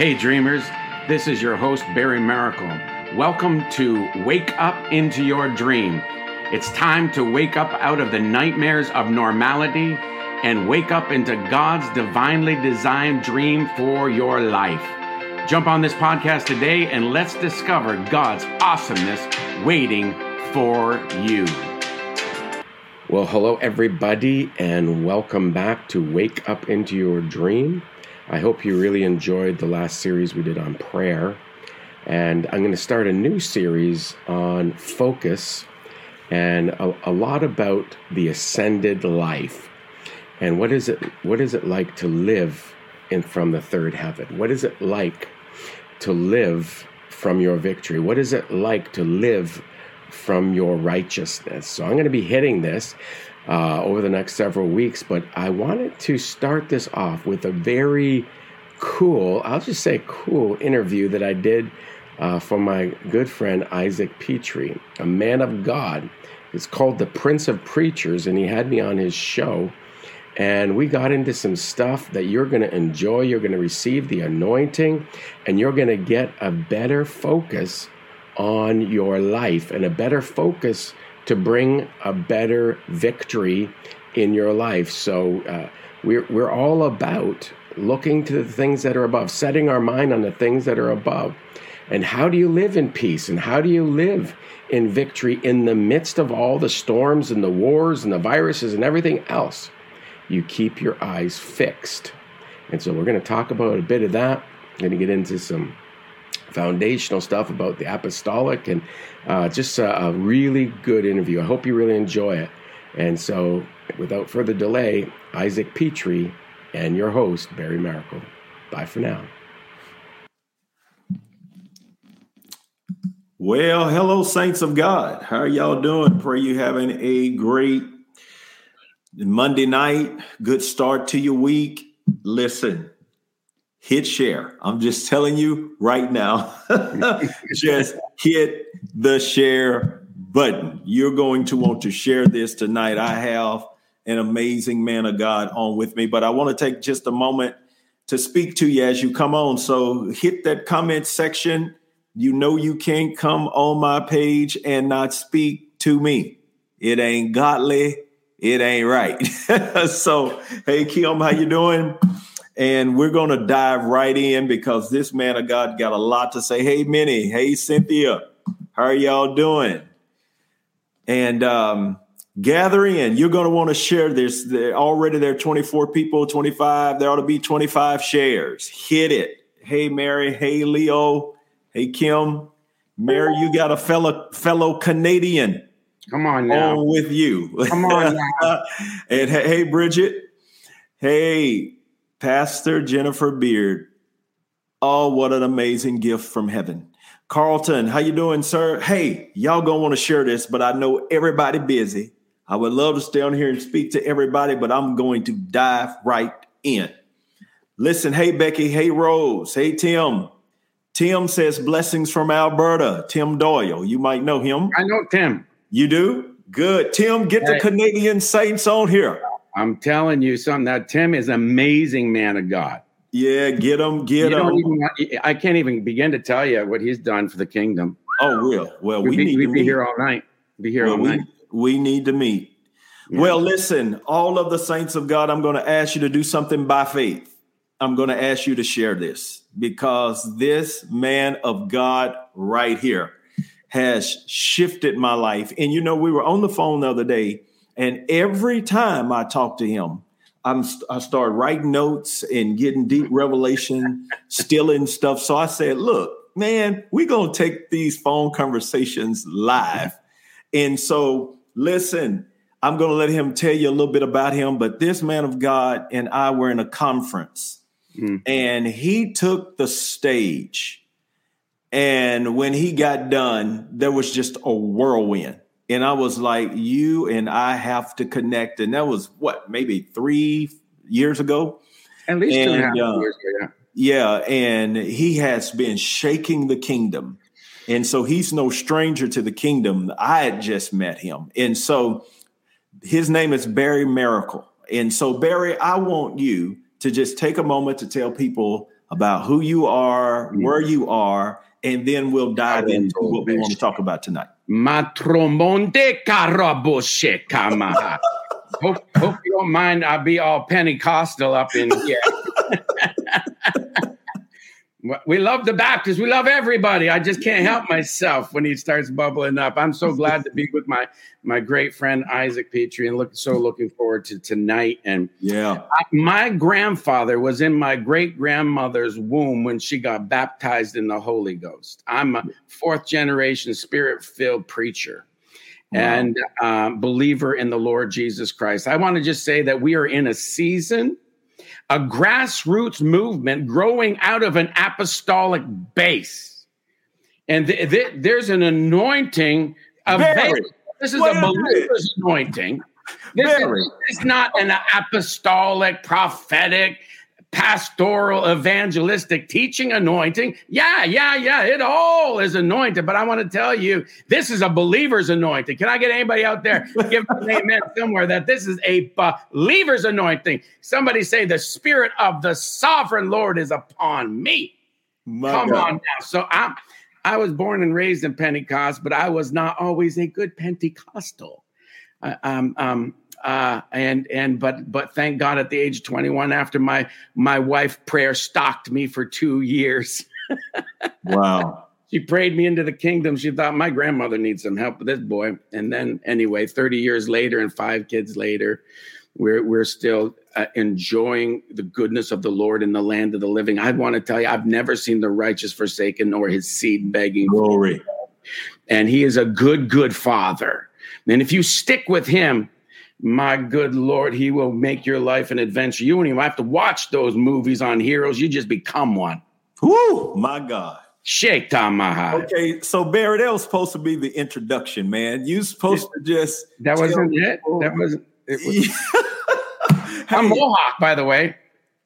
Hey, dreamers, this is your host, Barry Maracle. Welcome to Wake Up into Your Dream. It's time to wake up out of the nightmares of normality and wake up into God's divinely designed dream for your life. Jump on this podcast today and let's discover God's awesomeness waiting for you. Well, hello, everybody, and welcome back to Wake Up into Your Dream. I hope you really enjoyed the last series we did on prayer. And I'm going to start a new series on focus and a, a lot about the ascended life. And what is it what is it like to live in from the third heaven? What is it like to live from your victory? What is it like to live from your righteousness? So I'm going to be hitting this uh, over the next several weeks, but I wanted to start this off with a very cool, I'll just say cool interview that I did uh, for my good friend Isaac Pitre, a man of God. It's called The Prince of Preachers, and he had me on his show. And we got into some stuff that you're going to enjoy. You're going to receive the anointing, and you're going to get a better focus on your life and a better focus to bring a better victory in your life. So uh, we're, we're all about looking to the things that are above, setting our mind on the things that are above. And how do you live in peace? And how do you live in victory in the midst of all the storms and the wars and the viruses and everything else? You keep your eyes fixed. And so we're going to talk about a bit of that. I'm going to get into some foundational stuff about the apostolic and uh, just a, a really good interview. I hope you really enjoy it. And so, without further delay, Isaac Pitre and your host, Barry Maracle. Bye for now. Well, hello, saints of God. How are y'all doing? Pray you having a great Monday night. Good start to your week. Listen, hit share. I'm just telling you right now. just hit the share button. You're going to want to share this tonight. I have an amazing man of God on with me, but I want to take just a moment to speak to you as you come on. So hit that comment section. You know you can't come on my page and not speak to me. It ain't godly. It ain't right. so, hey Kim, how you doing? And we're going to dive right in because this man of God got a lot to say. Hey, Minnie. Hey, Cynthia. How are y'all doing? And um, gather in. You're going to want to share this. Already there are 24 people, 25. There ought to be 25 shares. Hit it. Hey, Mary. Hey, Leo. Hey, Kim. Mary, you got a fellow fellow Canadian. Come on now. On with you. Come on now. and hey, Bridget. Hey, Pastor Jennifer Beard. Oh, what an amazing gift from heaven. Carlton, how you doing, sir? Hey, y'all gonna want to share this, but I know everybody busy. I would love to stay on here and speak to everybody, but I'm going to dive right in. Listen, hey Becky, hey Rose, hey Tim. Tim says blessings from Alberta. Tim Doyle, you might know him. I know Tim. You do? Good. Tim, get hey. the Canadian Saints on here. I'm telling you something. That Tim is an amazing man of God. Yeah, get him, get him. Even, I can't even begin to tell you what he's done for the kingdom. Oh, well, well, we we'd need be, to be here all night. Be here well, all we, night. We need to meet. Yeah. Well, listen, all of the saints of God, I'm going to ask you to do something by faith. I'm going to ask you to share this because this man of God right here has shifted my life. And you know, we were on the phone the other day and every time I talk to him, I'm I start writing notes and getting deep revelation, stealing stuff. So I said, "Look, man, we're gonna take these phone conversations live." And so, listen, I'm gonna let him tell you a little bit about him. But this man of God and I were in a conference, mm. and he took the stage. And when he got done, there was just a whirlwind and I was like, you and I have to connect. And that was what, maybe three years ago? At least and, two and a half uh, years ago, yeah. Yeah. And he has been shaking the kingdom. And so he's no stranger to the kingdom. I had just met him. And so his name is Barry Maracle. And so, Barry, I want you to just take a moment to tell people about who you are, where you are, and then we'll dive into what we want to talk about tonight. Matromonde karaboshe kamaha. hope, hope you don't mind. I'll be all Pentecostal up in here. we love the Baptists. We love everybody. I just can't help myself when he starts bubbling up. I'm so glad to be with my my great friend Isaac Pitre and look so looking forward to tonight. And yeah, I, my grandfather was in my great grandmother's womb when she got baptized in the Holy Ghost. I'm a fourth generation spirit filled preacher. Wow. And uh, believer in the Lord Jesus Christ. I want to just say that we are in a season a grassroots movement growing out of an apostolic base. And th- th- there's an anointing of this is a believer's anointing. This is, this is not an apostolic, prophetic, pastoral, evangelistic teaching anointing. Yeah, yeah, yeah. It all is anointed. But I want to tell you, this is a believer's anointing. Can I get anybody out there give an amen somewhere that this is a believer's anointing? Somebody say, The Spirit of the sovereign Lord is upon me. My Come God. on now. So I'm. I was born and raised in Pentecost, but I was not always a good Pentecostal. Uh, um, um, uh, and and but but thank God at the age of 21, after my my wife prayer stalked me for two years. wow. She prayed me into the kingdom. She thought my grandmother needs some help with this boy. And then anyway, 30 years later and five kids later, we're we're still uh, enjoying the goodness of the Lord in the land of the living. I want to tell you, I've never seen the righteous forsaken nor his seed begging. Glory. And he is a good, good father. And if you stick with him, my good Lord, He will make your life an adventure. You don't even have to watch those movies on heroes. You just become one. Whoo, my God. Shake Tamaha. Okay, so Barry, that was supposed to be the introduction, man. You supposed it, to just that wasn't it. That wasn't it. Was, hey, I'm Mohawk, by the way.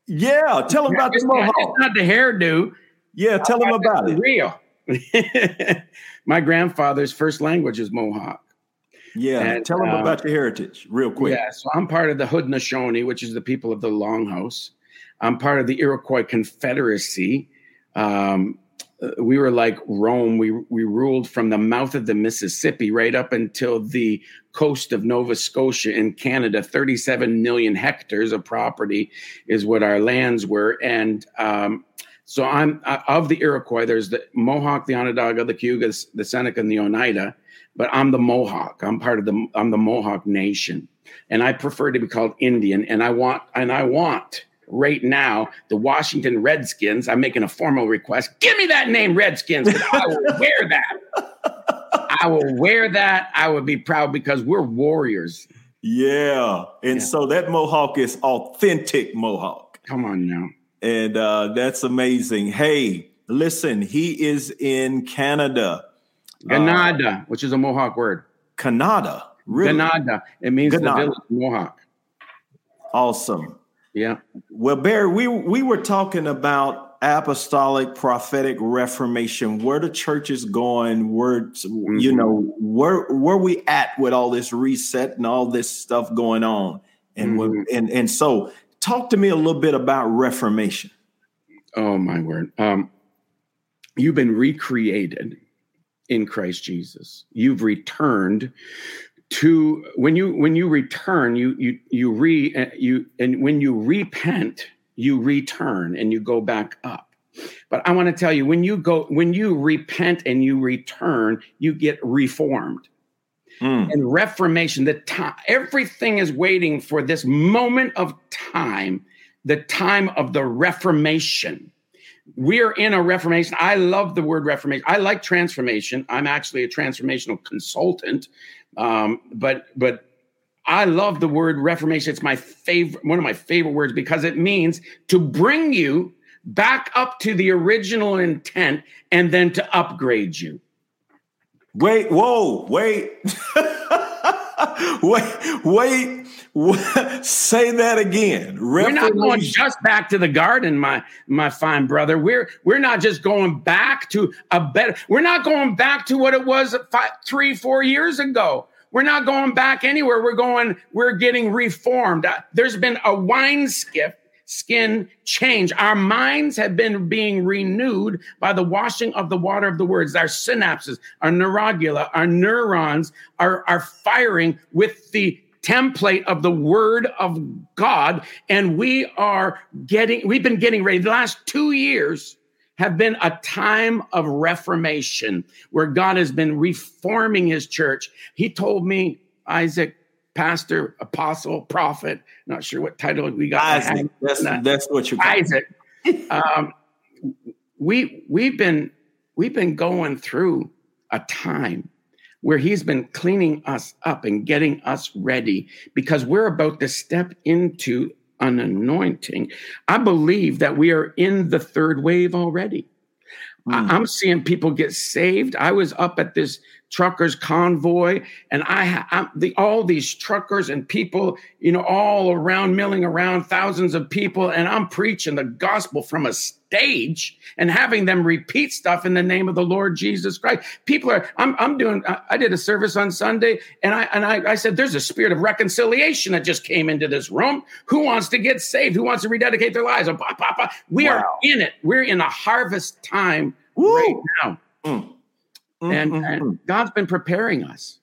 Yeah, tell him about the Mohawk. Not, it's not the hairdo. Yeah, tell him about it. Real. My grandfather's first language is Mohawk. Yeah, and, tell them uh, about your heritage real quick. Yeah, so I'm part of the Haudenosaunee, which is the people of the Longhouse. I'm part of the Iroquois Confederacy. Um, uh, we were like Rome. We we ruled from the mouth of the Mississippi right up until the coast of Nova Scotia in Canada. 37 million hectares of property is what our lands were, and um, so I'm uh, of the Iroquois. There's the Mohawk, the Onondaga, the Cayuga, the Seneca, and the Oneida but I'm the Mohawk. I'm part of the I'm the Mohawk Nation, and I prefer to be called Indian. And I want and I want right now the Washington Redskins. I'm making a formal request. Give me that name, Redskins. I will wear that. I will wear that. I would be proud because we're warriors. Yeah, and yeah. so that Mohawk is authentic Mohawk. Come on now. And uh, that's amazing. Hey, listen, he is in Canada Ganada, uh, which is a Mohawk word. Canada, really? Ganada. It means Ganada. the village Mohawk. Awesome. Yeah. Well, Barry, we we were talking about apostolic prophetic reformation where the church is going where mm-hmm. you know where where we at with all this reset and all this stuff going on and mm-hmm. and and so talk to me a little bit about reformation oh my word um you've been recreated in Christ Jesus. You've returned to when you when you return you you you re you and when you repent you return and you go back up but i want to tell you when you go when you repent and you return you get reformed mm. and reformation the time everything is waiting for this moment of time the time of the reformation we're in a reformation. I love the word reformation. I like transformation. I'm actually a transformational consultant, um, but but I love the word reformation. It's my favorite, one of my favorite words because it means to bring you back up to the original intent and then to upgrade you. Wait, whoa, wait. wait, wait, Say that again. We're not going just back to the garden, my my fine brother. We're we're not just going back to a better. We're not going back to what it was five, three, four years ago. We're not going back anywhere. We're going. We're getting reformed. Uh, there's been a wine skip skin change. Our minds have been being renewed by the washing of the water of the words. Our synapses, our neuroglia, our neurons are, are firing with the template of the word of God. And we are getting, we've been getting ready. The last two years have been a time of reformation where God has been reforming his church. He told me, Isaac, pastor, apostle, prophet, not sure what title we got. Isaac, that's, that's what you Isaac. um, we we've been we've been going through a time where he's been cleaning us up and getting us ready because we're about to step into an anointing. I believe that we are in the third wave already. Mm. I'm seeing people get saved. I was up at this truckers convoy and I, I the all these truckers and people, you know, all around milling around thousands of people and I'm preaching the gospel from a stage and having them repeat stuff in the name of the Lord Jesus Christ. People are I'm I'm doing I did a service on Sunday and I and I, I said there's a spirit of reconciliation that just came into this room. Who wants to get saved? Who wants to rededicate their lives? We wow. are in it. We're in a harvest time Woo. right now. Mm. And, mm-hmm. and, God's been preparing us.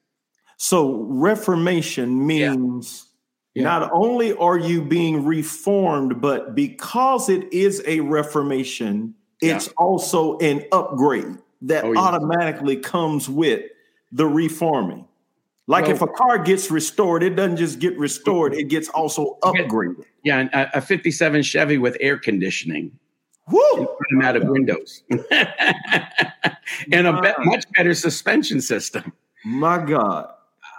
So reformation means yeah. Yeah. not only are you being reformed, but because it is a reformation, it's also an upgrade that oh, automatically comes with the reforming. Like well, if a car gets restored, it doesn't just get restored, it gets also upgraded. Yeah, a 57 Chevy with air conditioning. Woo! automatic windows and a be- much better suspension system. My God.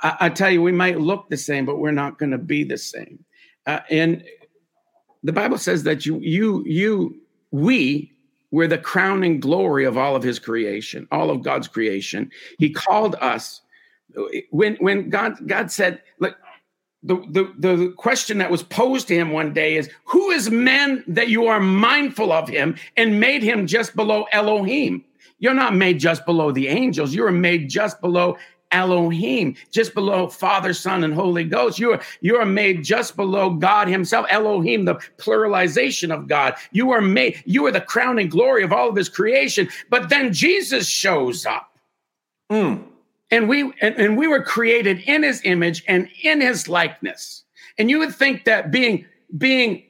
I, I, tell you, we might look the same, but we're not going to be the same. Uh, and the Bible says that you, you, you, we were the crowning glory of all of his creation, all of God's creation. He called us when, when God, God said, look, the, the, the question that was posed to him one day is Who is man that you are mindful of him and made him just below Elohim? You're not made just below the angels. You are made just below Elohim, just below Father, Son, and Holy Ghost. You are, you are made just below God Himself, Elohim, the pluralization of God. You are made, you are the crowning glory of all of His creation. But then Jesus shows up. Mm and we and, and we were created in his image and in his likeness and you would think that being being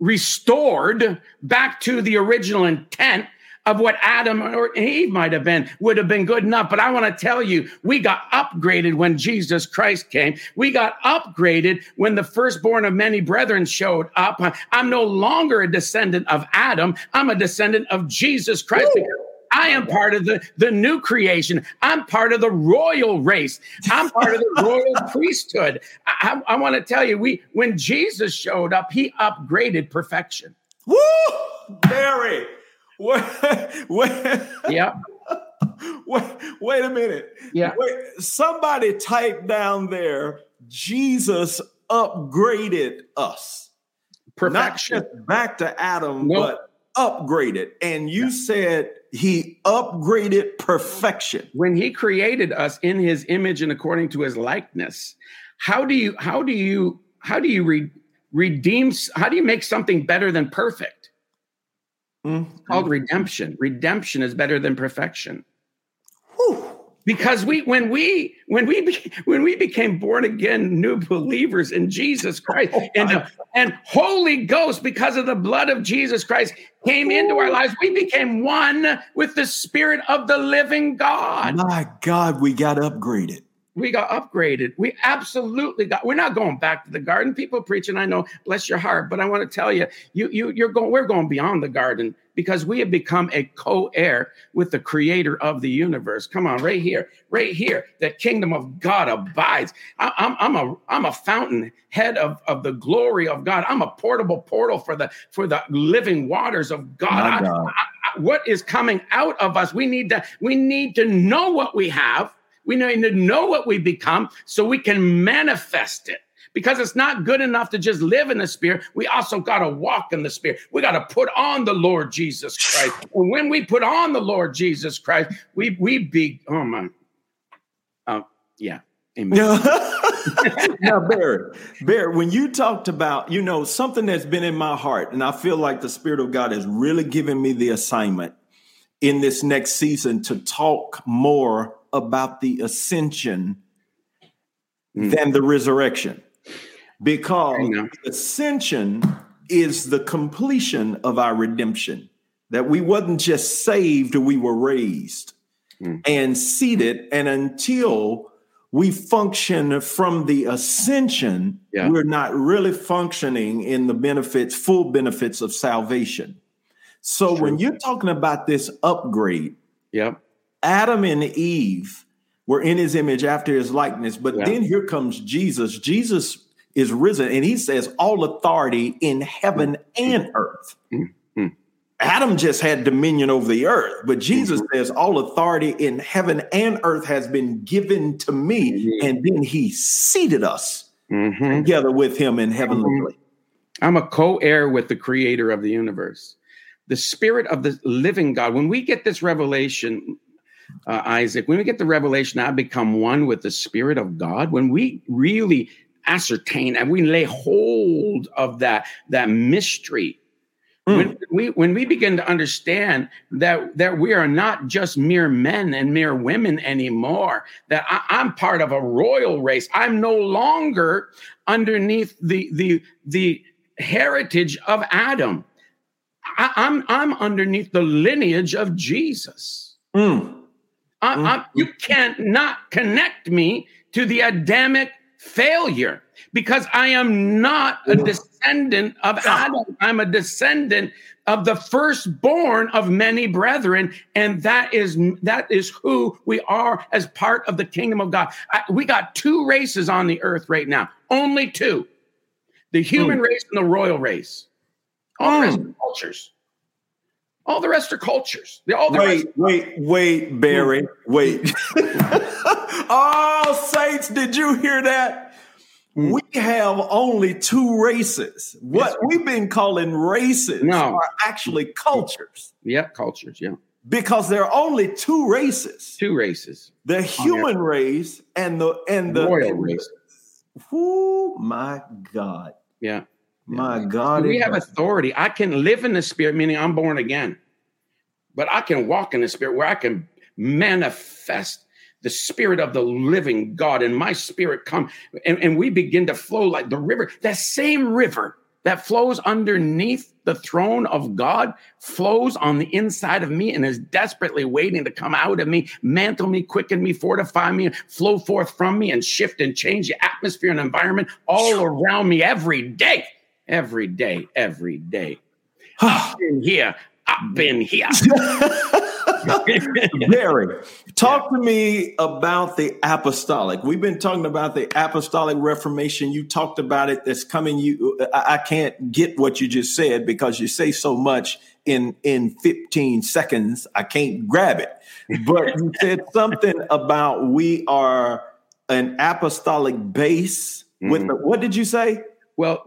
restored back to the original intent of what Adam or Eve might have been would have been good enough. But I want to tell you, we got upgraded when Jesus Christ came. We got upgraded when the firstborn of many brethren showed up. I'm no longer a descendant of Adam. I'm a descendant of Jesus Christ. I am part of the, the new creation. I'm part of the royal race. I'm part of the royal priesthood. I, I, I want to tell you, we when Jesus showed up, he upgraded perfection. Woo! Barry. Wait, wait. Yeah. Wait, wait a minute. Yeah. Wait, somebody type down there, Jesus upgraded us. Perfection. Not just back to Adam, nope. but upgraded. And you yeah. said he upgraded perfection. When he created us in his image and according to his likeness, how do you how do you how do you re, redeem how do you make something better than perfect? Mm-hmm. Called redemption. Redemption is better than perfection. Whew because we when we when we when we became born again new believers in Jesus Christ oh, and uh, and Holy Ghost because of the blood of Jesus Christ came into our lives we became one with the spirit of the living God my god we got upgraded we got upgraded. We absolutely got. We're not going back to the garden. People preaching, I know, bless your heart, but I want to tell you, you, you, you're going. We're going beyond the garden because we have become a co-heir with the Creator of the universe. Come on, right here, right here, the kingdom of God abides. I, am I'm, I'm a, I'm a fountain head of, of the glory of God. I'm a portable portal for the for the living waters of God. God. I, I, what is coming out of us? We need to we need to know what we have we need to know what we become so we can manifest it. Because it's not good enough to just live in the spirit. We also got to walk in the spirit. We got to put on the Lord Jesus Christ. And when we put on the Lord Jesus Christ, we we be oh my, oh yeah, amen. now, Barry, Barry, when you talked about, you know, something that's been in my heart, and I feel like the Spirit of God has really given me the assignment in this next season to talk more about the ascension mm. than the resurrection. Because ascension is the completion of our redemption. That we wasn't just saved, we were raised mm. and seated. And until we function from the ascension, yeah. we're not really functioning in the benefits, full benefits of salvation. So when you're talking about this upgrade, yep. Adam and Eve were in his image after his likeness, but then here comes Jesus. Jesus is risen, and he says, All authority in heaven and earth. Mm-hmm. Adam just had dominion over the earth, but Jesus mm-hmm. says, All authority in heaven and earth has been given to me. Mm-hmm. And then he seated us mm-hmm. together with him in heavenly mm-hmm. I'm a co heir with the creator of the universe, the spirit of the living God. When we get this revelation, uh, Isaac, when we get the revelation, I become one with the spirit of God. When we really ascertain and we lay hold of that that mystery mm. when we when we begin to understand that that we are not just mere men and mere women anymore that I, i'm part of a royal race i'm no longer underneath the the the heritage of adam I, am I'm, I'm underneath the lineage of jesus mm. I, mm. you can't not connect me to the adamic failure because I am not a descendant of Adam. I'm a descendant of the firstborn of many brethren and that is that is who we are as part of the kingdom of god I, we got two races on the earth right now only two the human mm. race and the royal race all mm. cultures all the rest are cultures all the wait wait wait barry wait oh saints did you hear that Mm. We have only two races. What we've been calling races no. are actually cultures. Yep, cultures, yeah. Because there are only two races. Two races. The human race and the and the royal race. Oh my God. Yeah. My God. We have authority. I can live in the spirit, meaning I'm born again. But I can walk in the spirit where I can manifest the spirit of the living God and my spirit come and, and we begin to flow like the river, that same river that flows underneath the throne of God flows on the inside of me and is desperately waiting to come out of me, mantle me, quicken me, fortify me, flow forth from me and shift and change the atmosphere and environment all around me every day, every day, every day. I've been here. I've been here. Barry, talk yeah. to me about the apostolic. We've been talking about the apostolic reformation. You talked about it. That's coming. You, I, I can't get what you just said because you say so much in in 15 seconds. I can't grab it. But you said something about we are an apostolic base. Mm-hmm. With the, what did you say? Well,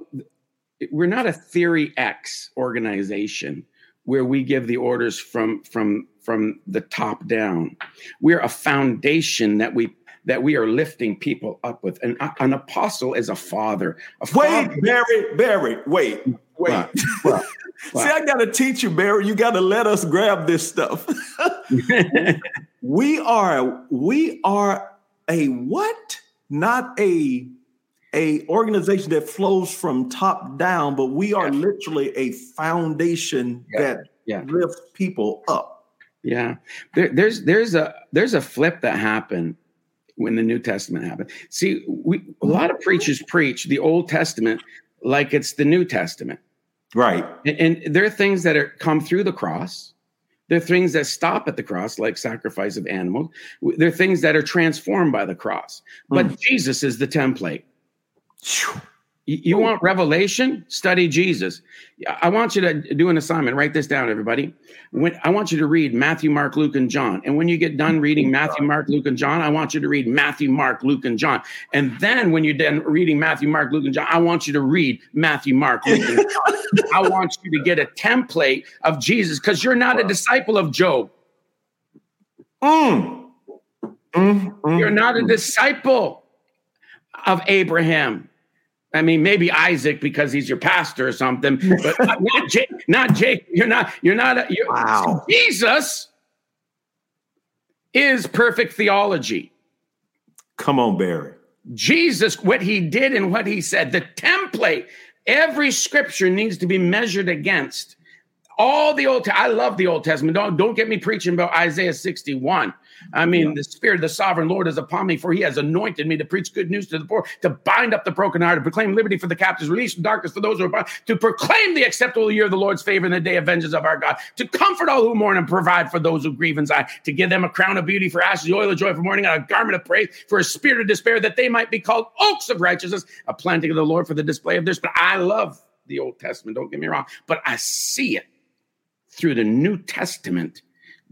we're not a theory X organization where we give the orders from from from the top down. We're a foundation that we that we are lifting people up with. And an apostle is a father. A wait, father. Barry, Barry, wait, wait. See, I got to teach you, Barry. You got to let us grab this stuff. we are, we are a what? Not a a organization that flows from top down, but we are yeah. literally a foundation yeah. that yeah. lifts people up. Yeah, there, there's there's a there's a flip that happened when the New Testament happened. See, we a lot of preachers preach the Old Testament like it's the New Testament, right? And, and there are things that are come through the cross. There are things that stop at the cross, like sacrifice of animals. There are things that are transformed by the cross. But mm. Jesus is the template. You want revelation? Study Jesus. I want you to do an assignment. Write this down, everybody. When I want you to read Matthew, Mark, Luke, and John. And when you get done reading Matthew, Mark, Luke, and John, I want you to read Matthew, Mark, Luke, and John. And then when you're done reading Matthew, Mark, Luke, and John, I want you to read Matthew, Mark, Luke, and John. I want you to get a template of Jesus because you're not a disciple of Job. Mm. Mm, mm, you're not a disciple of Abraham. I mean, maybe Isaac because he's your pastor or something, but not Jake. Not Jake. You're not. You're not. A, you're, wow. Jesus is perfect theology. Come on, Barry. Jesus, what he did and what he said, the template. Every scripture needs to be measured against all the old. I love the Old Testament. Don't don't get me preaching about Isaiah 61. I mean, yeah. the Spirit of the sovereign Lord is upon me, for he has anointed me to preach good news to the poor, to bind up the broken heart, to proclaim liberty for the captives, release from darkness for those who are bound, to proclaim the acceptable year of the Lord's favor and the day of vengeance of our God, to comfort all who mourn and provide for those who grieve and sigh, to give them a crown of beauty for ashes, the oil of joy for mourning, and a garment of praise for a spirit of despair, that they might be called oaks of righteousness, a planting of the Lord for the display of this. But I love the Old Testament, don't get me wrong, but I see it through the New Testament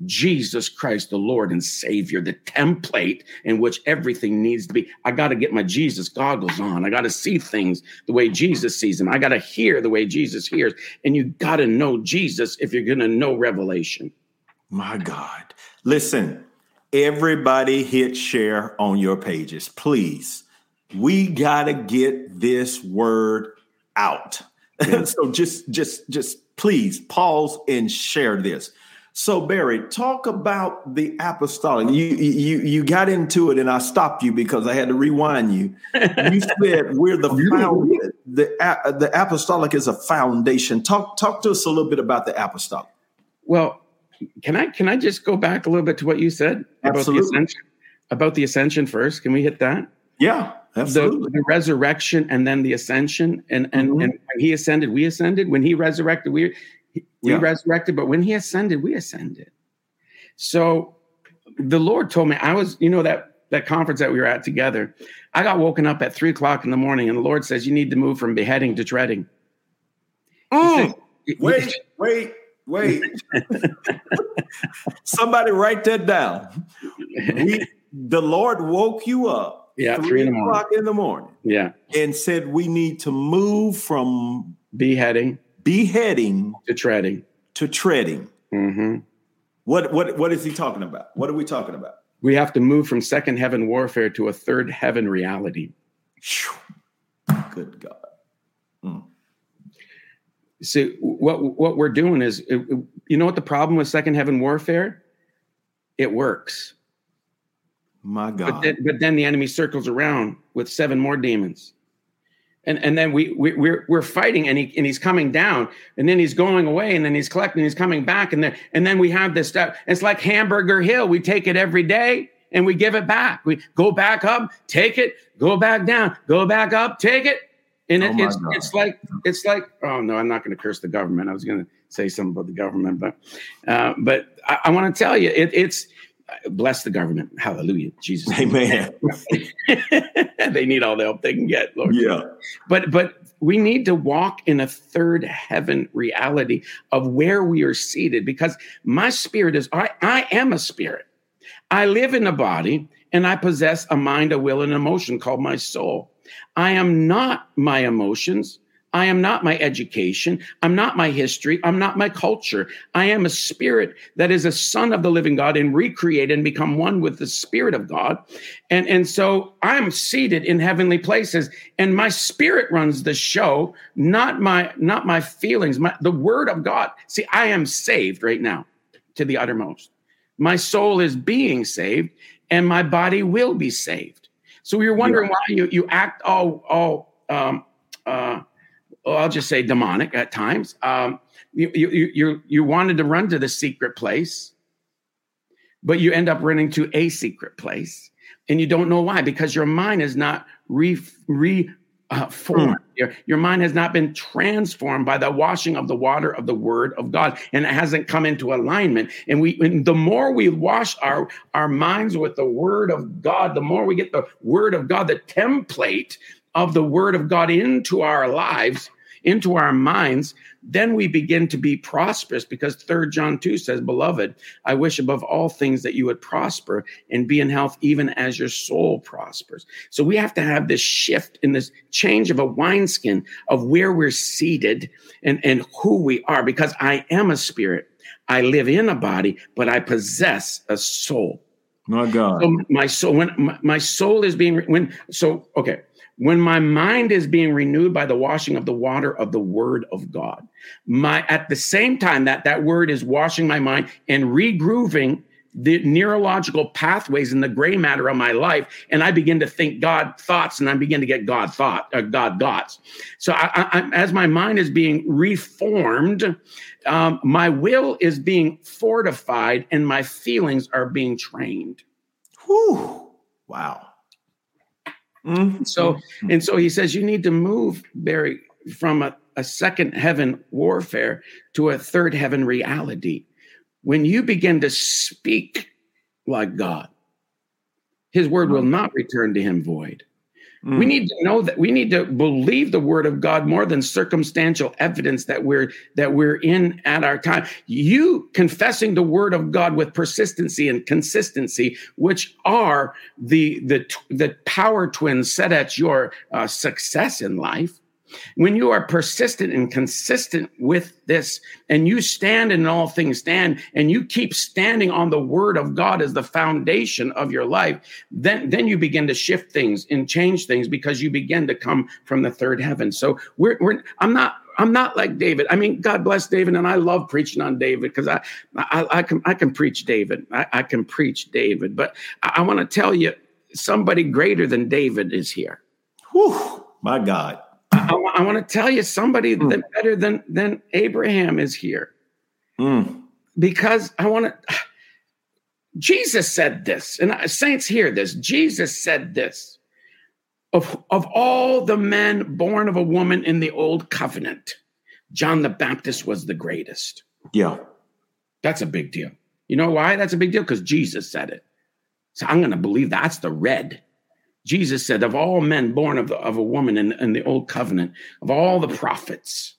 Jesus Christ, the Lord and Savior, the template in which everything needs to be. I got to get my Jesus goggles on. I got to see things the way Jesus sees them. I got to hear the way Jesus hears. And you got to know Jesus if you're going to know revelation. My God. Listen, everybody hit share on your pages, please. We got to get this word out. So just just just please pause and share this. So Barry, talk about the apostolic. You you you got into it, and I stopped you because I had to rewind you. You said we're the found, the the apostolic is a foundation. Talk talk to us a little bit about the apostolic. Well, can I can I just go back a little bit to what you said about the ascension? About the ascension first. Can we hit that? Yeah, absolutely. The, the resurrection and then the ascension, and and mm-hmm. and he ascended, we ascended. When he resurrected, we we yeah. resurrected, but when he ascended, we ascended. So the Lord told me, I was, you know, that that conference that we were at together, I got woken up at three o'clock in the morning, and the Lord says, You need to move from beheading to treading. Mm. Says, wait, wait, wait. Somebody write that down. We, the Lord woke you up. Yeah, three, three in the morning. in the morning. Yeah. And said we need to move from beheading beheading to treading to treading. Mm-hmm. What what what is he talking about? What are we talking about? We have to move from second heaven warfare to a third heaven reality. Good God. Mm. See what what we're doing is, you know what the problem with second heaven warfare? It works. My God. But then, but then the enemy circles around with seven more demons and and then we, we we're we're fighting and he and he's coming down and then he's going away and then he's collecting he's coming back and then and then we have this stuff. It's like hamburger hill. We take it every day and we give it back. We go back up take it go back down go back up take it. And it, oh it's God. it's like it's like oh no i'm not going to curse the government. I was going to say something about the government but uh, but i, I want to tell you it, it's bless the government. Hallelujah. Jesus. Amen. they need all the help they can get, Lord. Yeah. But but we need to walk in a third heaven reality of where we are seated because my spirit is I, I am a spirit. I live in a body and I possess a mind, a will, and an emotion called my soul. I am not my emotions. I am not my education. I'm not my history. I'm not my culture. I am a spirit that is a son of the living God and recreate and become one with the spirit of God. And, and so I'm seated in heavenly places and my spirit runs the show, not my, not my feelings, my, the word of God. See, I am saved right now to the uttermost. My soul is being saved and my body will be saved. So you're wondering yeah. why you, you act all, all, um, uh, I'll just say demonic at times. Um, you, you, you, you wanted to run to the secret place, but you end up running to a secret place and you don't know why because your mind is not re, re uh, formed. Mm. Your, your mind has not been transformed by the washing of the water of the word of God, and it hasn't come into alignment. And we, and the more we wash our our minds with the word of God, the more we get the word of God, the template of the word of God into our lives, into our minds, then we begin to be prosperous because third John 2 says, beloved, I wish above all things that you would prosper and be in health even as your soul prospers. So we have to have this shift in this change of a wineskin of where we're seated and, and who we are because I am a spirit. I live in a body, but I possess a soul. My God. So my soul, when my, my soul is being, when, so, okay. When my mind is being renewed by the washing of the water of the word of god my at the same time that that word is washing my mind and regrooving the neurological pathways in the gray matter of my life and i begin to think god thoughts and i begin to get god thought uh, god thoughts so I, I, as my mind is being reformed um, my will is being fortified and my feelings are being trained. Whew. wow Mm-hmm. So, and so he says, you need to move, Barry, from a, a second heaven warfare to a third heaven reality. When you begin to speak like God, his word will not return to him void. Mm. We need to know that we need to believe the word of God more than circumstantial evidence that we're that we're in at our time. You confessing the word of God with persistency and consistency, which are the the the power twins set at your uh, success in life when you are persistent and consistent with this, and you stand in all things stand, and you keep standing on the word of God as the foundation of your life, then, then you begin to shift things and change things because you begin to come from the third heaven. So we're, we're I'm not I'm not like David. I mean, God bless David, and I love preaching on David because I, I, I can I can preach David. I, I can preach David, but I, I want to tell you, somebody greater than David is here. Whew, my God. I, I want to tell you somebody mm. that better than than Abraham is here. Mm. Because I want to Jesus said this, and saints hear this. Jesus said this. Of, of all the men born of a woman in the old covenant, John the Baptist was the greatest. Yeah. That's a big deal. You know why that's a big deal? Because Jesus said it. So I'm going to believe that's the red. Jesus said, of all men born of, the, of a woman in, in the old covenant, of all the prophets,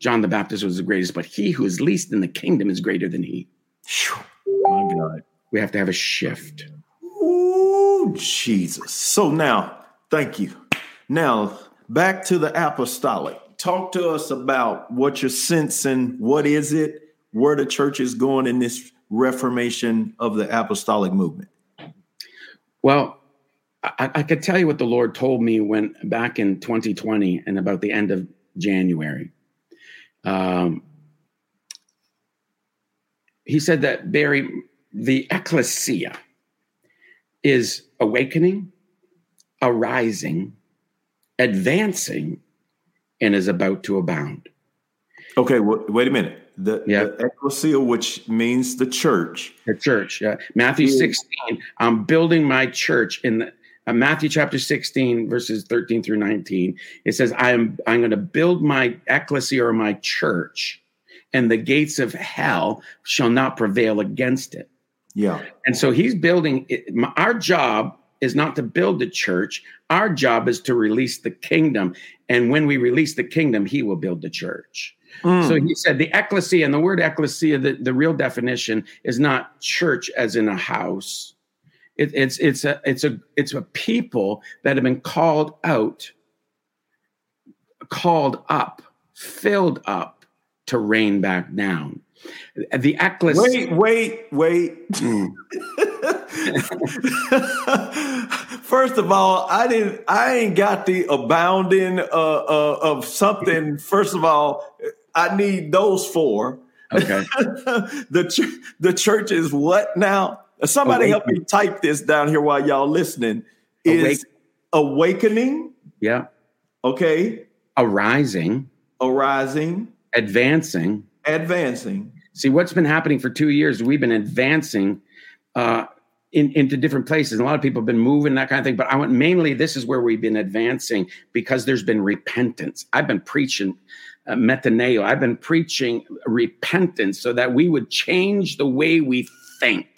John the Baptist was the greatest, but he who is least in the kingdom is greater than he. My God. We have to have a shift. Oh, Jesus. So now, thank you. Now, back to the apostolic. Talk to us about what you're sensing. What is it? Where the church is going in this reformation of the apostolic movement? Well, I, I could tell you what the Lord told me when back in 2020 and about the end of January. Um, he said that Barry, the ecclesia is awakening, arising, advancing, and is about to abound. Okay, well, wait a minute. The, yeah. the ecclesia, which means the church. The church, yeah. Matthew 16, I'm building my church in the uh, Matthew chapter 16, verses 13 through 19, it says, I am I'm going to build my ecclesia or my church, and the gates of hell shall not prevail against it. Yeah. And so he's building it, our job is not to build the church. Our job is to release the kingdom. And when we release the kingdom, he will build the church. Mm. So he said the ecclesia, and the word ecclesia, the, the real definition is not church as in a house it, it's it's a it's a it's a people that have been called out, called up, filled up to rain back down. The ecclesia. Wait, wait, wait. Mm. First of all, I didn't. I ain't got the abounding uh, uh, of something. First of all, I need those four. Okay. the ch- the church is what now? Somebody help me type this down here while y'all listening. Is Awake. awakening. Yeah. Okay. Arising. Arising. Advancing. Advancing. See what's been happening for two years. We've been advancing uh, in, into different places. A lot of people have been moving that kind of thing. But I want mainly this is where we've been advancing because there's been repentance. I've been preaching uh, metaneo. I've been preaching repentance so that we would change the way we think.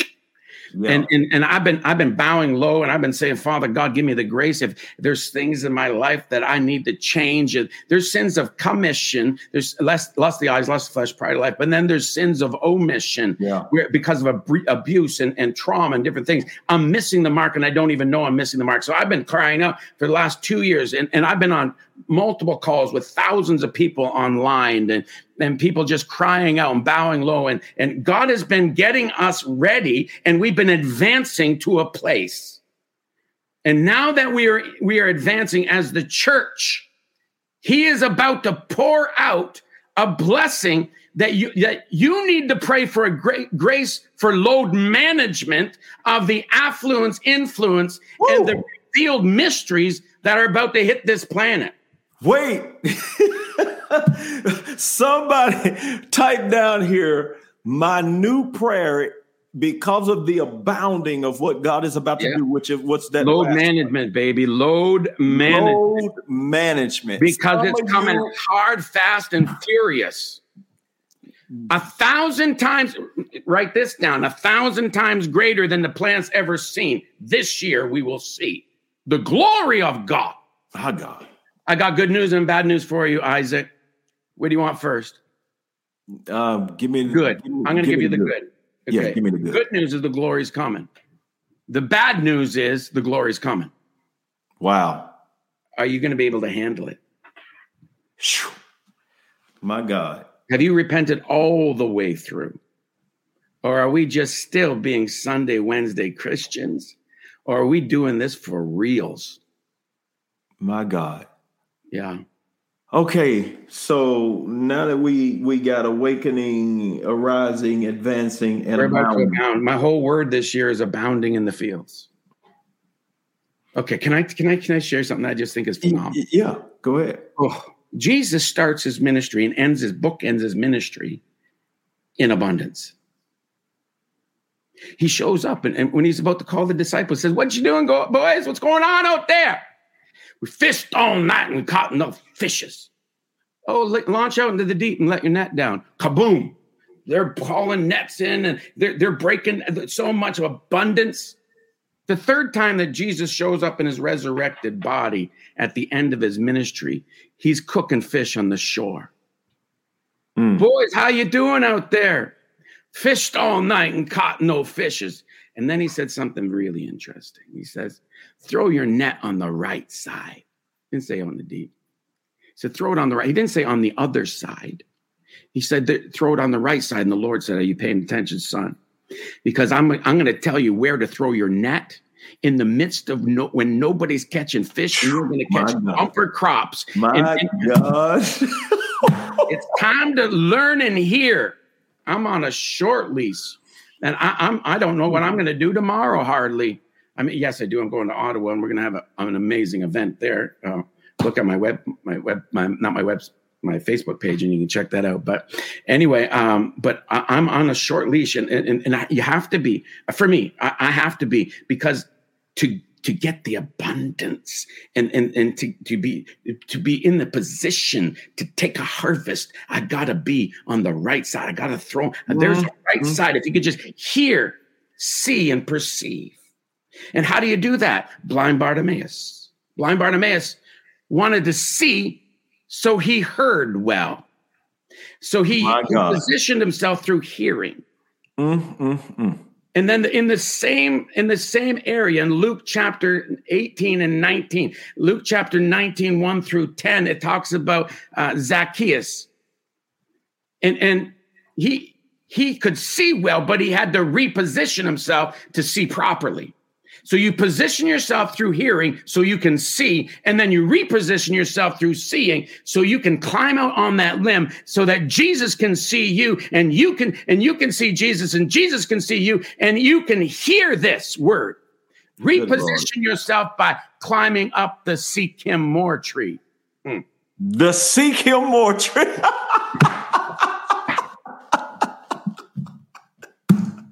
Yeah. And, and and I've been I've been bowing low and I've been saying, Father God, give me the grace. If there's things in my life that I need to change, there's sins of commission. There's less lust the eyes, lust the flesh, pride of life. But then there's sins of omission, yeah. where because of abuse and, and trauma and different things. I'm missing the mark and I don't even know I'm missing the mark. So I've been crying out for the last two years, and, and I've been on multiple calls with thousands of people online and, and people just crying out and bowing low. And, and God has been getting us ready and we've been advancing to a place. And now that we are we are advancing as the church, he is about to pour out a blessing that you that you need to pray for a great grace for load management of the affluence influence Woo. and the revealed mysteries that are about to hit this planet. Wait. Somebody type down here my new prayer because of the abounding of what God is about to yeah. do, which is what's that load management, baby, load management, load management, because Some it's coming you- hard, fast, and furious. A thousand times, write this down, a thousand times greater than the planet's ever seen. This year we will see the glory of God. Our God. I got good news and bad news for you, Isaac. What do you want first? Um, give me good. Give me, I'm going to give, give you the good. good. Okay. Yeah, give me the good. Good news is the glory's coming. The bad news is the glory's coming. Wow. Are you going to be able to handle it? My God. Have you repented all the way through? Or are we just still being Sunday, Wednesday Christians? Or are we doing this for reals? My God. Yeah. Okay, so now that we we got awakening, arising, advancing, and. Abound. My whole word this year is abounding in the fields. Okay, can I can I can I share something I just think is phenomenal? Yeah, go ahead. Oh, Jesus starts his ministry and ends his book ends his ministry in abundance. He shows up and, and when he's about to call the disciples, says, "What you doing, go, boys? What's going on out there?" We fished all night and we caught no fishes. Oh, launch out into the deep and let your net down. Kaboom! They're hauling nets in and they're, they're breaking so much abundance. The third time that Jesus shows up in his resurrected body at the end of his ministry, he's cooking fish on the shore. Mm. Boys, how you doing out there? Fished all night and caught no fishes. And then he said something really interesting. He says, throw your net on the right side. He didn't say on the deep. He said, throw it on the right. He didn't say on the other side. He said, throw it on the right side. And the Lord said, Are you paying attention, son? Because I'm, I'm going to tell you where to throw your net in the midst of no, when nobody's catching fish you're going to catch bumper crops. My and, and God. it's time to learn and hear. I'm on a short lease and I, I'm I don't know what I'm going to do tomorrow hardly. I mean, yes, I do. I'm going to Ottawa, and we're going to have a, an amazing event there. Uh, look at my web, my web, my not my web, my Facebook page, and you can check that out. But anyway, um, but I, am on a short leash, and and, and I, you have to be for me. I, I have to be because to to get the abundance and and and to, to be to be in the position to take a harvest i gotta be on the right side i gotta throw mm-hmm. there's the right mm-hmm. side if you could just hear see and perceive and how do you do that? Blind Bartimaeus. Blind Bartimaeus wanted to see, so he heard well. So he, he positioned himself through hearing. Mm, mm, mm. And then in the same in the same area in Luke chapter 18 and 19, Luke chapter 19, 1 through 10, it talks about uh, Zacchaeus. And and he he could see well, but he had to reposition himself to see properly. So you position yourself through hearing so you can see, and then you reposition yourself through seeing so you can climb out on that limb so that Jesus can see you and you can and you can see Jesus and Jesus can see you and you can hear this word. Reposition yourself by climbing up the seek him more tree. Hmm. The seek him more tree.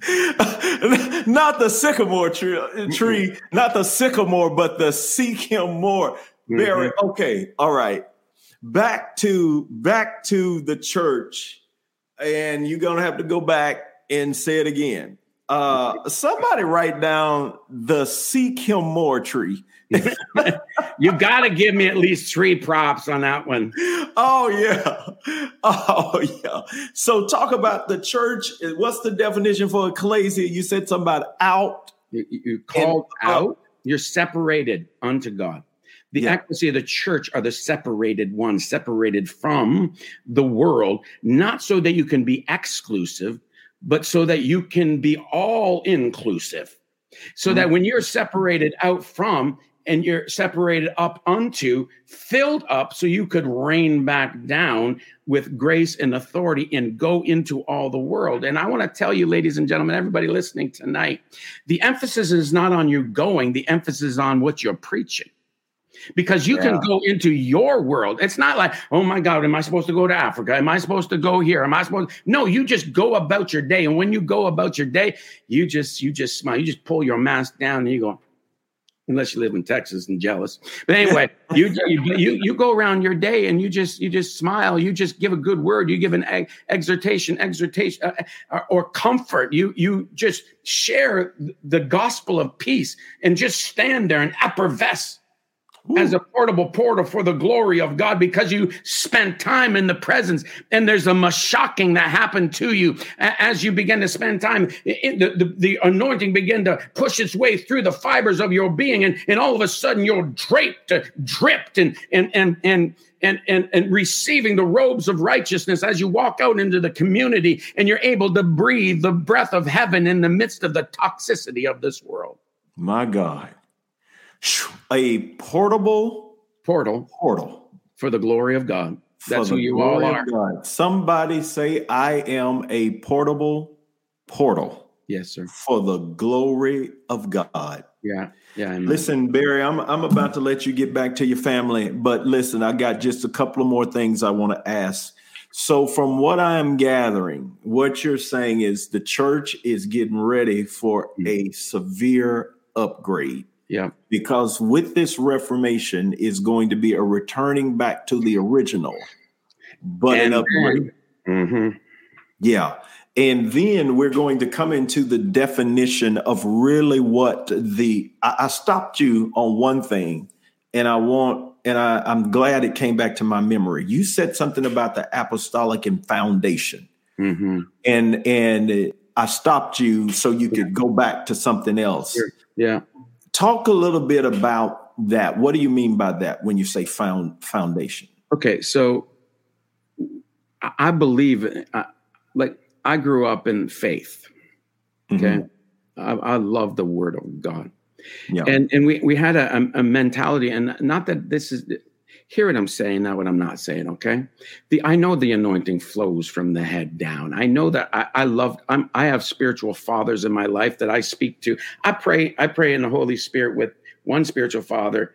not the sycamore tree, tree, not the sycamore, but the seek him more. Mm-hmm. Okay. All right. Back to back to the church, and you're gonna have to go back and say it again. Uh, somebody write down the seek him more tree. you got to give me at least three props on that one. Oh yeah, oh yeah. So talk about the church. What's the definition for ecclesia? You said something about out. You, are called out. You're separated unto God. The yeah. ecclesia, the church, are the separated ones, separated from the world, not so that you can be exclusive, but so that you can be all inclusive. So mm-hmm. that when you're separated out from and you're separated up unto, filled up so you could rain back down with grace and authority and go into all the world. And I want to tell you, ladies and gentlemen, everybody listening tonight, the emphasis is not on you going, the emphasis is on what you're preaching. Because you yeah. can go into your world. It's not like, oh my God, am I supposed to go to Africa? Am I supposed to go here? Am I supposed? No, you just go about your day. And when you go about your day, you just you just smile. You just pull your mask down and you go, unless you live in Texas and jealous. But anyway, you, you you go around your day and you just you just smile. You just give a good word. You give an exhortation, exhortation, uh, uh, or comfort. You you just share the gospel of peace and just stand there and effervesce Ooh. as a portable portal for the glory of God because you spent time in the presence. And there's a shocking that happened to you as you begin to spend time. the, the, the anointing began to push its way through the fibers of your being. And, and all of a sudden you're draped, uh, dripped, and, and, and, and, and, and, and receiving the robes of righteousness as you walk out into the community and you're able to breathe the breath of heaven in the midst of the toxicity of this world. My God a portable portal portal for the glory of God. That's who you all are. Somebody say, I am a portable portal. Yes, sir. For the glory of God. Yeah. Yeah. Amen. Listen, Barry, I'm I'm about to let you get back to your family, but listen, I got just a couple of more things I want to ask. So, from what I'm gathering, what you're saying is the church is getting ready for mm-hmm. a severe upgrade. Yeah. Because with this reformation is going to be a returning back to the original, but and an upgrade. Mm-hmm. Yeah. And then we're going to come into the definition of really what the I, I stopped you on one thing, and I want and I, I'm glad it came back to my memory. You said something about the apostolic and foundation. Mm-hmm. And and I stopped you so you could go back to something else. Yeah. Talk a little bit about that. What do you mean by that when you say found foundation? Okay, so I believe, I, like I grew up in faith. Okay, mm-hmm. I, I, love the Word of God, yeah. and and we we had a, a mentality, and not that this is hear what I'm saying, not what I'm not saying. Okay. The I know the anointing flows from the head down. I know that I, I love I'm I have spiritual fathers in my life that I speak to. I pray, I pray in the Holy Spirit with one spiritual father.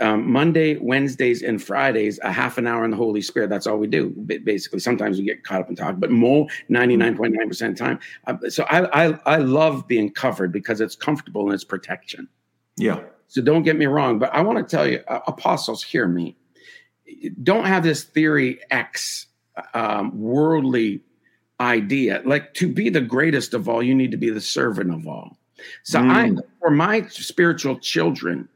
Um, Monday, Wednesdays, and Fridays, a half an hour in the Holy Spirit. That's all we do. Basically, sometimes we get caught up in talk, but more, 99.9% of time. Uh, so I, I, I love being covered because it's comfortable and it's protection. Yeah. So don't get me wrong, but I want to tell you, apostles, hear me don't have this theory X um, worldly idea. Like to be the greatest of all, you need to be the servant of all. So mm. I, for my spiritual children,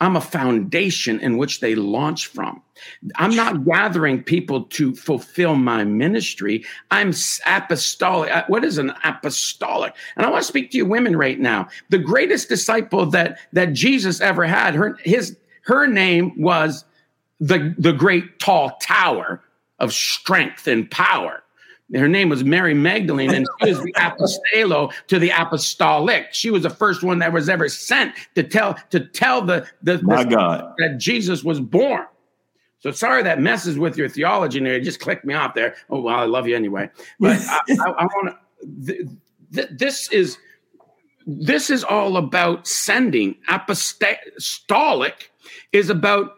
I'm a foundation in which they launch from. I'm not gathering people to fulfill my ministry. I'm apostolic. Uh, what is an apostolic? And I want to speak to you women right now. The greatest disciple that that Jesus ever had, her his her name was the, the great tall tower of strength and power. Her name was Mary Magdalene, and she was the apostolo to the apostolic. She was the first one that was ever sent to tell to tell the the, My God. that Jesus was born. So sorry that messes with your theology there. It just clicked me off there. Oh well, I love you anyway. But I, I, I want to. Th- th- this is this is all about sending. Apostolic is about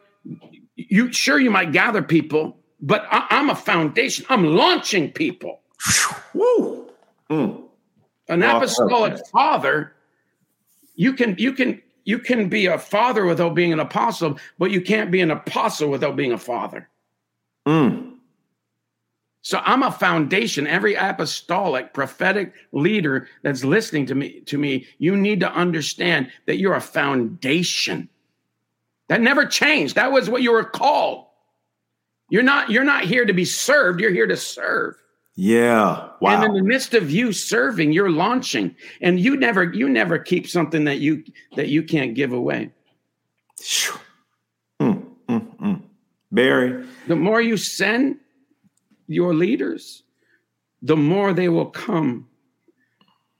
you sure you might gather people, but I, am a foundation. I'm launching people. Woo! Mm. An apostolic father, you can you can you can be a father without being an apostle, but you can't be an apostle without being a father. Mm. So I'm a foundation. Every apostolic, prophetic leader that's listening to me, to me, you need to understand that you're a foundation. That never changed. That was what you were called. You're not you're not here to be served, you're here to serve. Yeah. Wow. And in the midst of you serving, you're launching. And you never you never keep something that you that you can't give away. Mm, mm, mm. Barry. The more you send your leaders, the more they will come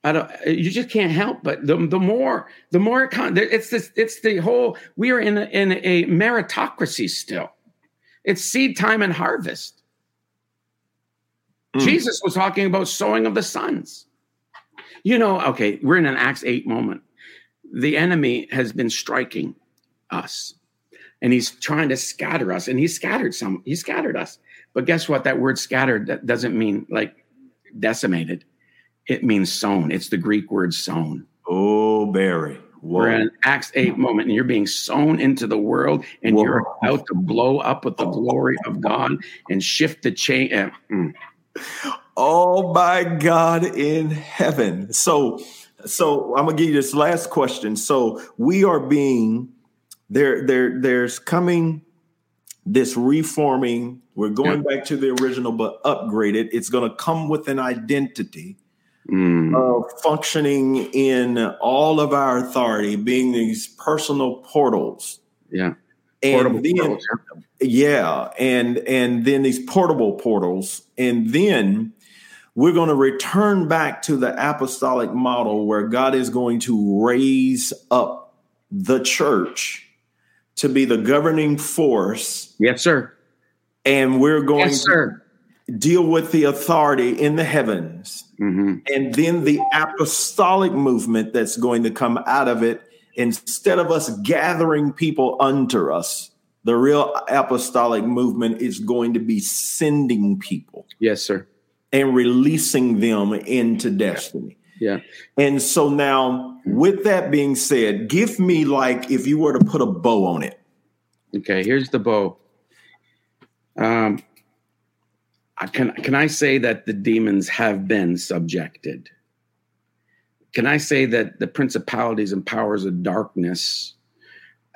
I don't. You just can't help but the the more the more it it's this it's the whole we are in a, in a meritocracy still. It's seed time and harvest. Mm. Jesus was talking about sowing of the sons. You know, okay, we're in an Acts eight moment. The enemy has been striking us, and he's trying to scatter us, and he scattered some. He scattered us, but guess what? That word scattered that doesn't mean like decimated it means sown. It's the Greek word sown. Oh, Barry. Whoa. We're in Acts 8 moment, and you're being sown into the world, and Whoa. you're about to blow up with the glory of God and shift the chain. Uh, mm. Oh my God in heaven. So, so I'm gonna give you this last question. So we are being there, there, there's coming this reforming. We're going yeah. back to the original, but upgraded. It's gonna come with an identity mm. of functioning in all of our authority, being these personal portals. Yeah. And portable then, portals. yeah, and and then these portable portals, and then we're going to return back to the apostolic model where God is going to raise up the church to be the governing force. Yes, sir. And we're going yes, sir deal with the authority in the heavens, mm-hmm. and then the apostolic movement that's going to come out of it. Instead of us gathering people unto us, the real apostolic movement is going to be sending people. Yes, sir. And releasing them into destiny. Yeah. And so now, with that being said, give me like if you were to put a bow on it. Okay, here's the bow. Um, can can I say that the demons have been subjected? Can I say that the principalities and powers of darkness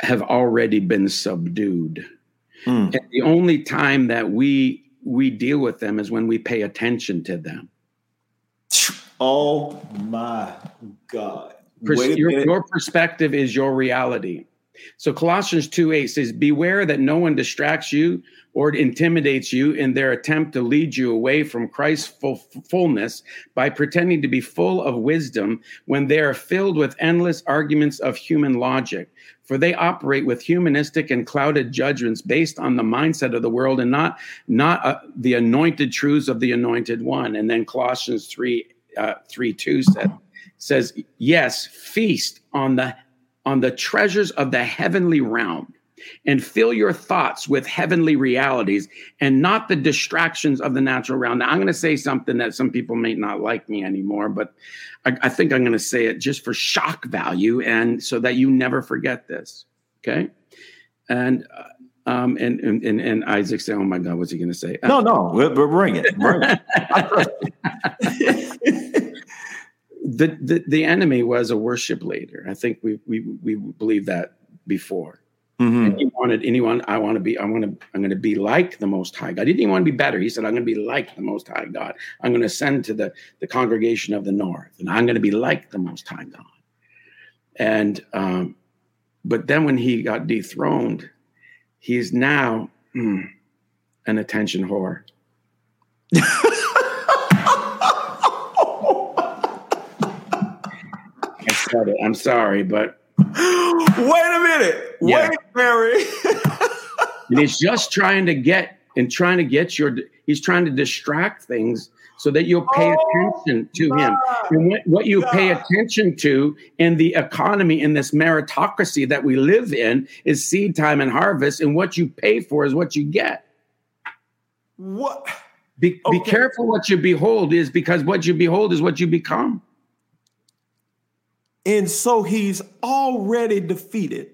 have already been subdued? Mm. And the only time that we we deal with them is when we pay attention to them. Oh my God. Your, your perspective is your reality. So Colossians 2 8 says, Beware that no one distracts you or intimidates you in their attempt to lead you away from Christ's full, fullness by pretending to be full of wisdom when they are filled with endless arguments of human logic. For they operate with humanistic and clouded judgments based on the mindset of the world and not, not uh, the anointed truths of the anointed one. And then Colossians 3 uh, 3 2 said, says, Yes, feast on the on the treasures of the heavenly realm and fill your thoughts with heavenly realities and not the distractions of the natural realm. Now, I'm going to say something that some people may not like me anymore, but I, I think I'm going to say it just for shock value and so that you never forget this. Okay. And, uh, um, and, and, and Isaac said, "Oh my God, what's he going to say?" No, no, bring it. Bring it. the, the the enemy was a worship leader. I think we we we believe that before. Mm-hmm. he wanted anyone. I want to be. I want to. I'm going to be like the Most High God. He didn't want to be better. He said, "I'm going to be like the Most High God. I'm going to ascend to the the congregation of the North, and I'm going to be like the Most High God." And um, but then when he got dethroned, he's now mm, an attention whore. said it. I'm sorry, but wait a minute. Yeah. Wait, Mary. and he's just trying to get and trying to get your. He's trying to distract things so that you'll pay oh, attention to him. And what, what you God. pay attention to in the economy, in this meritocracy that we live in, is seed time and harvest. And what you pay for is what you get. What? Be, okay. be careful what you behold, is because what you behold is what you become. And so he's already defeated.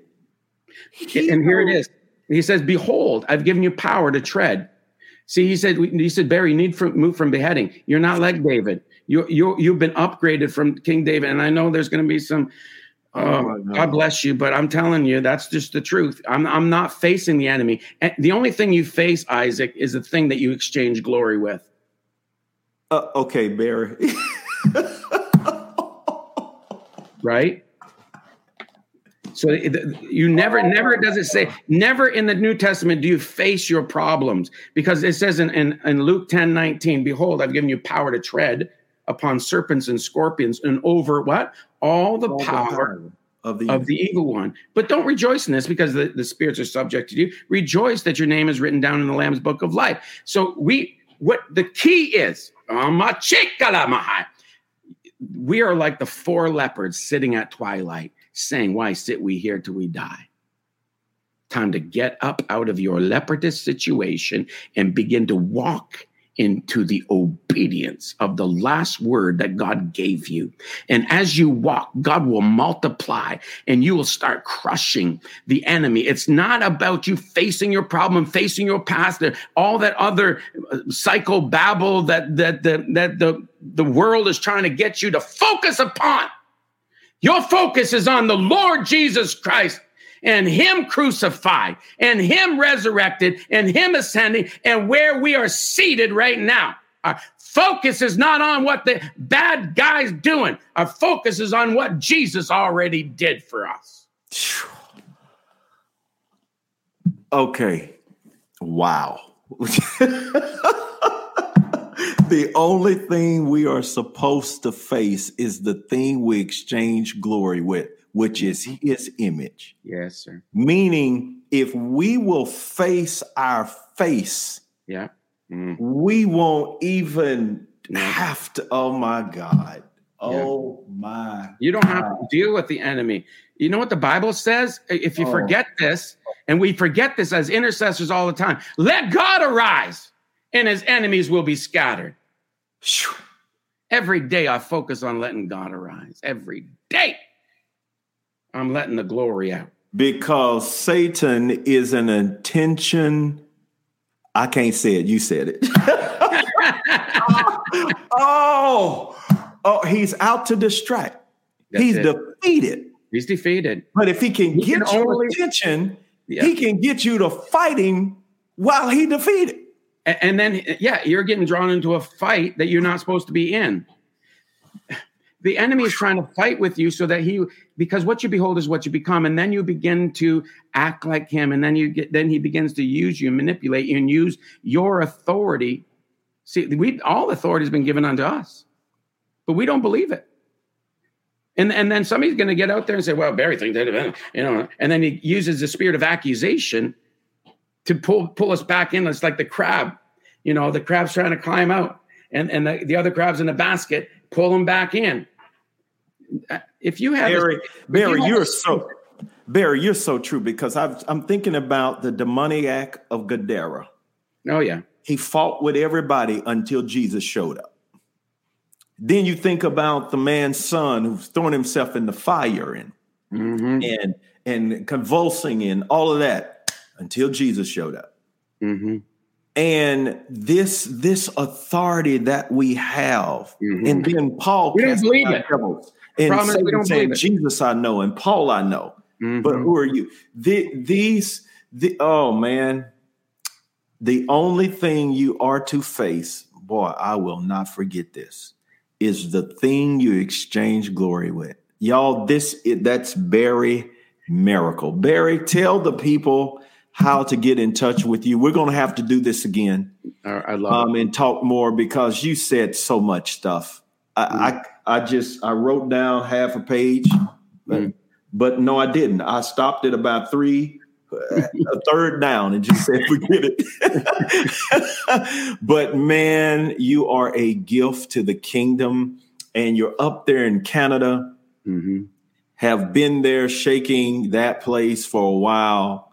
He and here it is. He says, Behold, I've given you power to tread. See, he said, he said, Barry, you need to move from beheading. You're not like David. You, you, you've been upgraded from King David. And I know there's going to be some, oh, God bless you, but I'm telling you, that's just the truth. I'm, I'm not facing the enemy. And the only thing you face, Isaac, is the thing that you exchange glory with. Uh, okay, Barry. right? So you never, never does it say, never in the New Testament do you face your problems because it says in, in, in Luke 10 19, behold, I've given you power to tread. upon serpents and scorpions and over what? All the, all power, the of the, of the evil one. But don't rejoice in this because the, the spirits are subject to you. Rejoice that your name is written down in the Lamb's book of life. So we what the key is, we are like the four lepers sitting at twilight, saying, Why sit we here till we die? Time to get up out of your leopardess situation and begin to walk into the obedience of the last word that God gave you. And as you walk, God will multiply and you will start crushing the enemy. It's not about you facing your problem, facing your past, all that other uh, psycho babble that, that, that, that the, the world is trying to get you to focus upon. Your focus is on the Lord Jesus Christ and him crucified and him resurrected and him ascending and where we are seated right now. Our focus is not on what the bad guy's doing. Our focus is on what Jesus already did for us. Okay. Wow. the only thing we are supposed to face is the thing we exchange glory with which is his image. Yes, sir. Meaning, if we will face our face, yeah, mm. we won't even have to. Oh my God. Oh yeah. my. You don't God. have to deal with the enemy. You know what the Bible says? If you oh. forget this, and we forget this as intercessors all the time, let God arise and his enemies will be scattered. Every day I focus on letting God arise. Every day. I'm letting the glory out. Because Satan is an intention. I can't say it. You said it. oh, oh, he's out to distract. That's he's it. defeated. He's defeated. But if he can he get can your only, attention, yeah. he can get you to fighting while he defeated. And, and then, yeah, you're getting drawn into a fight that you're not supposed to be in. The enemy is trying to fight with you so that he, because what you behold is what you become, and then you begin to act like him, and then you get, then he begins to use you, manipulate you, and use your authority. See, we all authority has been given unto us, but we don't believe it. And, and then somebody's going to get out there and say, well, Barry thinks that, you know, and then he uses the spirit of accusation to pull, pull us back in. It's like the crab, you know, the crab's trying to climb out and, and the, the other crab's in the basket, pull him back in if you have Barry, a, Barry, you are so Barry, you're so true because i am thinking about the demoniac of Gadara. Oh yeah, he fought with everybody until Jesus showed up. Then you think about the man's son who's throwing himself in the fire and mm-hmm. and and convulsing and all of that until Jesus showed up. Mm-hmm. And this this authority that we have, mm-hmm. and then Paul we don't believe it. Devils and Satan saying, Jesus I know and Paul I know. Mm-hmm. But who are you? The, these, the, oh man, the only thing you are to face, boy, I will not forget this, is the thing you exchange glory with. Y'all, this that's Barry Maracle. Barry, tell the people how to get in touch with you. We're going to have to do this again. I love um, it. and talk more because you said so much stuff. I, mm-hmm. I, I just I wrote down half a page, but, mm-hmm. but no, I didn't. I stopped at about three, a third down, and just said, "Forget it." but man, you are a gift to the kingdom, and you're up there in Canada. Mm-hmm. Have been there, shaking that place for a while.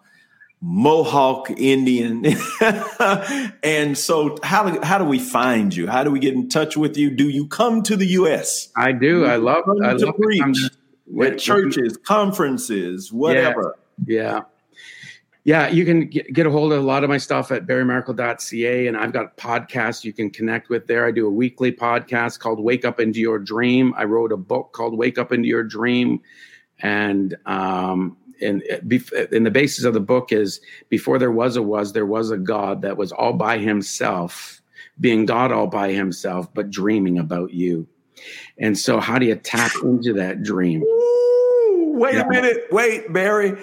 Mohawk Indian. and so how do, how do we find you? How do we get in touch with you? Do you come to the US? I do. I love I love preach at churches, conferences, whatever. Yeah. yeah. Yeah, you can get, get a hold of a lot of my stuff at barrymaracle.ca, and I've got podcasts you can connect with there. I do a weekly podcast called Wake Up Into Your Dream. I wrote a book called Wake Up Into Your Dream, and um, and in the basis of the book is before there was a was there was a god that was all by himself being god all by himself but dreaming about you. And so how do you tap into that dream? Ooh, wait yeah. a minute. Wait barry.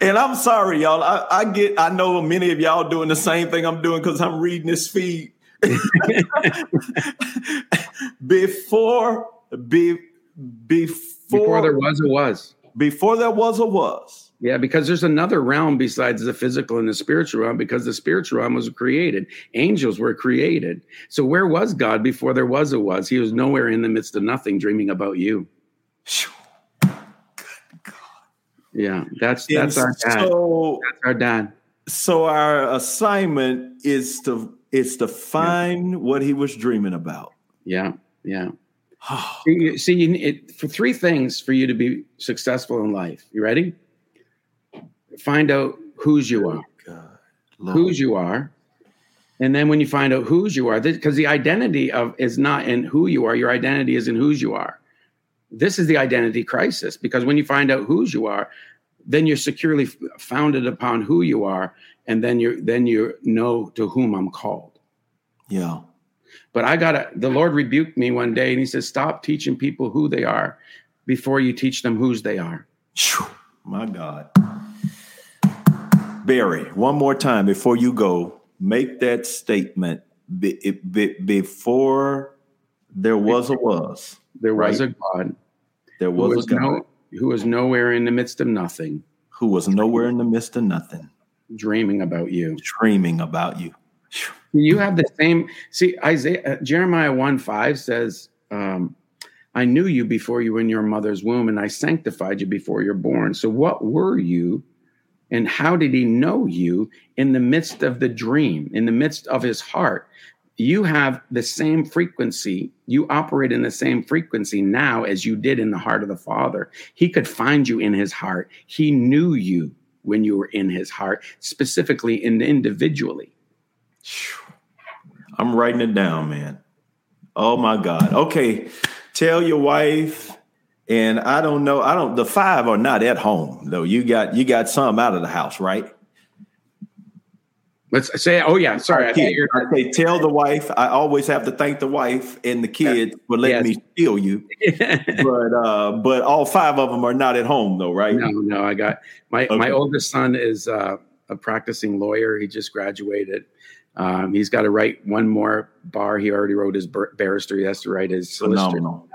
And i'm sorry y'all. I, I get i know many of y'all doing the same thing i'm doing because i'm reading this feed. Before be, before before there was a was. before there was a was. Yeah, because there's another realm besides the physical and the spiritual realm, because the spiritual realm was created. Angels were created. So where was God before there was a was? He was nowhere in the midst of nothing dreaming about you. Good God. Yeah, that's that's And our dad. So, that's our dad. so our assignment is to is to find what he was dreaming about. Yeah, yeah. See, see you, it, for three things for you to be successful in life. You ready? Find out whose you are. God, whose you are and then when you find out whose you are because the identity of is not in who you are your identity is in whose you are this is the identity crisis because when you find out whose you are then you're securely founded upon who you are and then you then you know to whom i'm called Yeah. But i gotta the lord rebuked me one day and he says stop teaching people who they are before you teach them whose they are My God. Barry, one more time before you go, make that statement be, be, before there was a was. there was Right. a god There who was, was, a God no, who was nowhere in the midst of nothing who was nowhere in the midst of nothing, dreaming about you dreaming about you. You have the same. See, Isaiah, uh, Jeremiah 1 5 says, um, I knew you before you were in your mother's womb, and I sanctified you before you're born. So, what were you, and how did he know you in the midst of the dream, in the midst of his heart? You have the same frequency. You operate in the same frequency now as you did in the heart of the Father. He could find you in his heart. He knew you when you were in his heart, specifically and individually. I'm writing it down, man. Oh my God. Okay. Tell your wife, and I don't know. I don't the five are not at home though. You got you got some out of the house, right? Let's say, oh yeah, sorry. I thought Kid, you were- okay, tell the wife. I always have to thank the wife and the kids for letting Yes. me steal you. But uh, but all five of them are not at home though, right? no, no, I got my my oldest son is uh, a practicing lawyer. He just graduated. Um, he's got to write one more bar. He already wrote his bar- barrister. He has to write his solicitor. Phenomenal.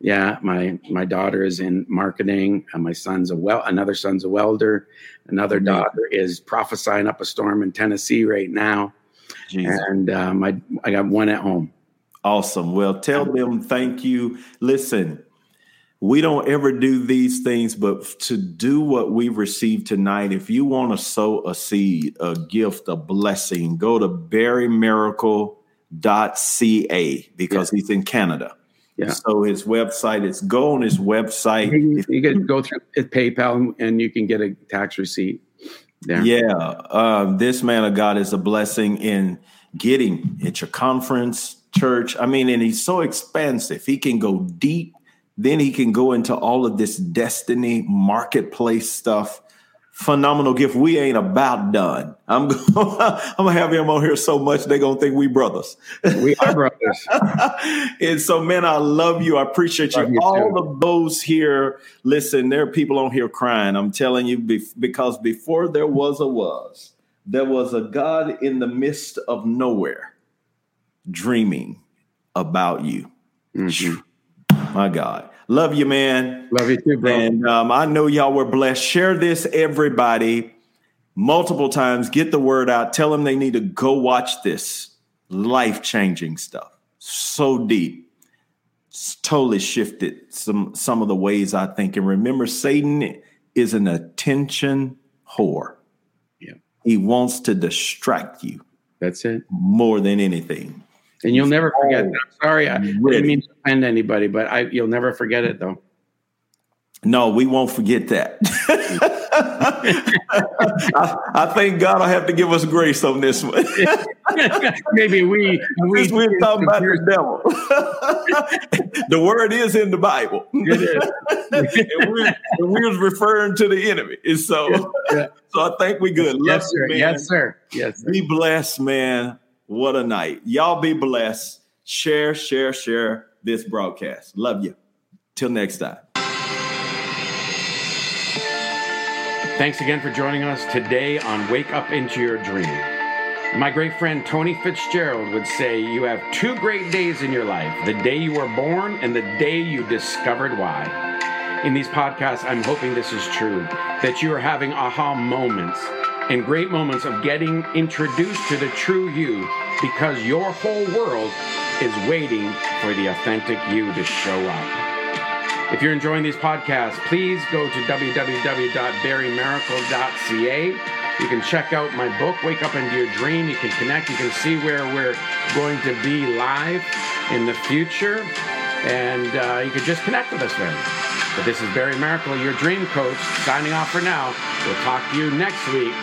Yeah, my my daughter is in marketing. And my son's a well. Another son's a welder. Another daughter is prophesying up a storm in Tennessee right now. Jesus. And um, I I got one at home. Awesome. Well, tell them thank you. Listen, we don't ever do these things, but to do what we've received tonight, if you want to sow a seed, a gift, a blessing, go to barrymaracle.ca because he's in Canada. Yeah. So his website is go on his website. You, you can go through PayPal and you can get a tax receipt. There. Yeah, um, this man of God is a blessing in getting at your conference, church. I mean, and he's so expansive. He can go deep. Then he can go into all of this destiny marketplace stuff. Phenomenal gift. We ain't about done. I'm going. I'm gonna have him on here so much they're gonna think we brothers. We are brothers. and so, man, I love you. I appreciate you. Love you All too. of those here, listen, there are people on here crying. I'm telling you, because before there was a was, there was a God in the midst of nowhere dreaming about you. Mhm. My God. Love you, man. Love you too, bro. And um, I know y'all were blessed. Share this, everybody, multiple times. Get the word out. Tell them they need to go watch this life changing stuff. So deep. It's totally shifted some some of the ways I think. And remember, Satan is an attention whore. Yeah. He wants to distract you That's it. more than anything. And you'll never forget. Oh, that. I'm sorry, I didn't mean to offend anybody, but I you'll never forget it though. No, we won't forget that. I, I think God will have to give us grace on this one. Maybe we we we're talking about the devil. the word is in the Bible. It is. and we're, and we're referring to the enemy. And so, Yeah. so I think we good. Love yes, you, sir. man. Yes, sir. Yes, sir. Be blessed, man. What a night. Y'all be blessed. Share, share, share this broadcast. Love you. Till next time. Thanks again for joining us today on Wake Up Into Your Dream. My great friend Tony Fitzgerald would say, You have two great days in your life the day you were born and the day you discovered why. In these podcasts, I'm hoping this is true, that you are having aha moments and great moments of getting introduced to the true you because your whole world is waiting for the authentic you to show up. If you're enjoying these podcasts, please go to www.barrymaracle.ca. You can check out my book, Wake Up Into Your Dream. You can connect. You can see where we're going to be live in the future. And uh, you can just connect with us there. But this is Barry Maracle, your dream coach, signing off for now. We'll talk to you next week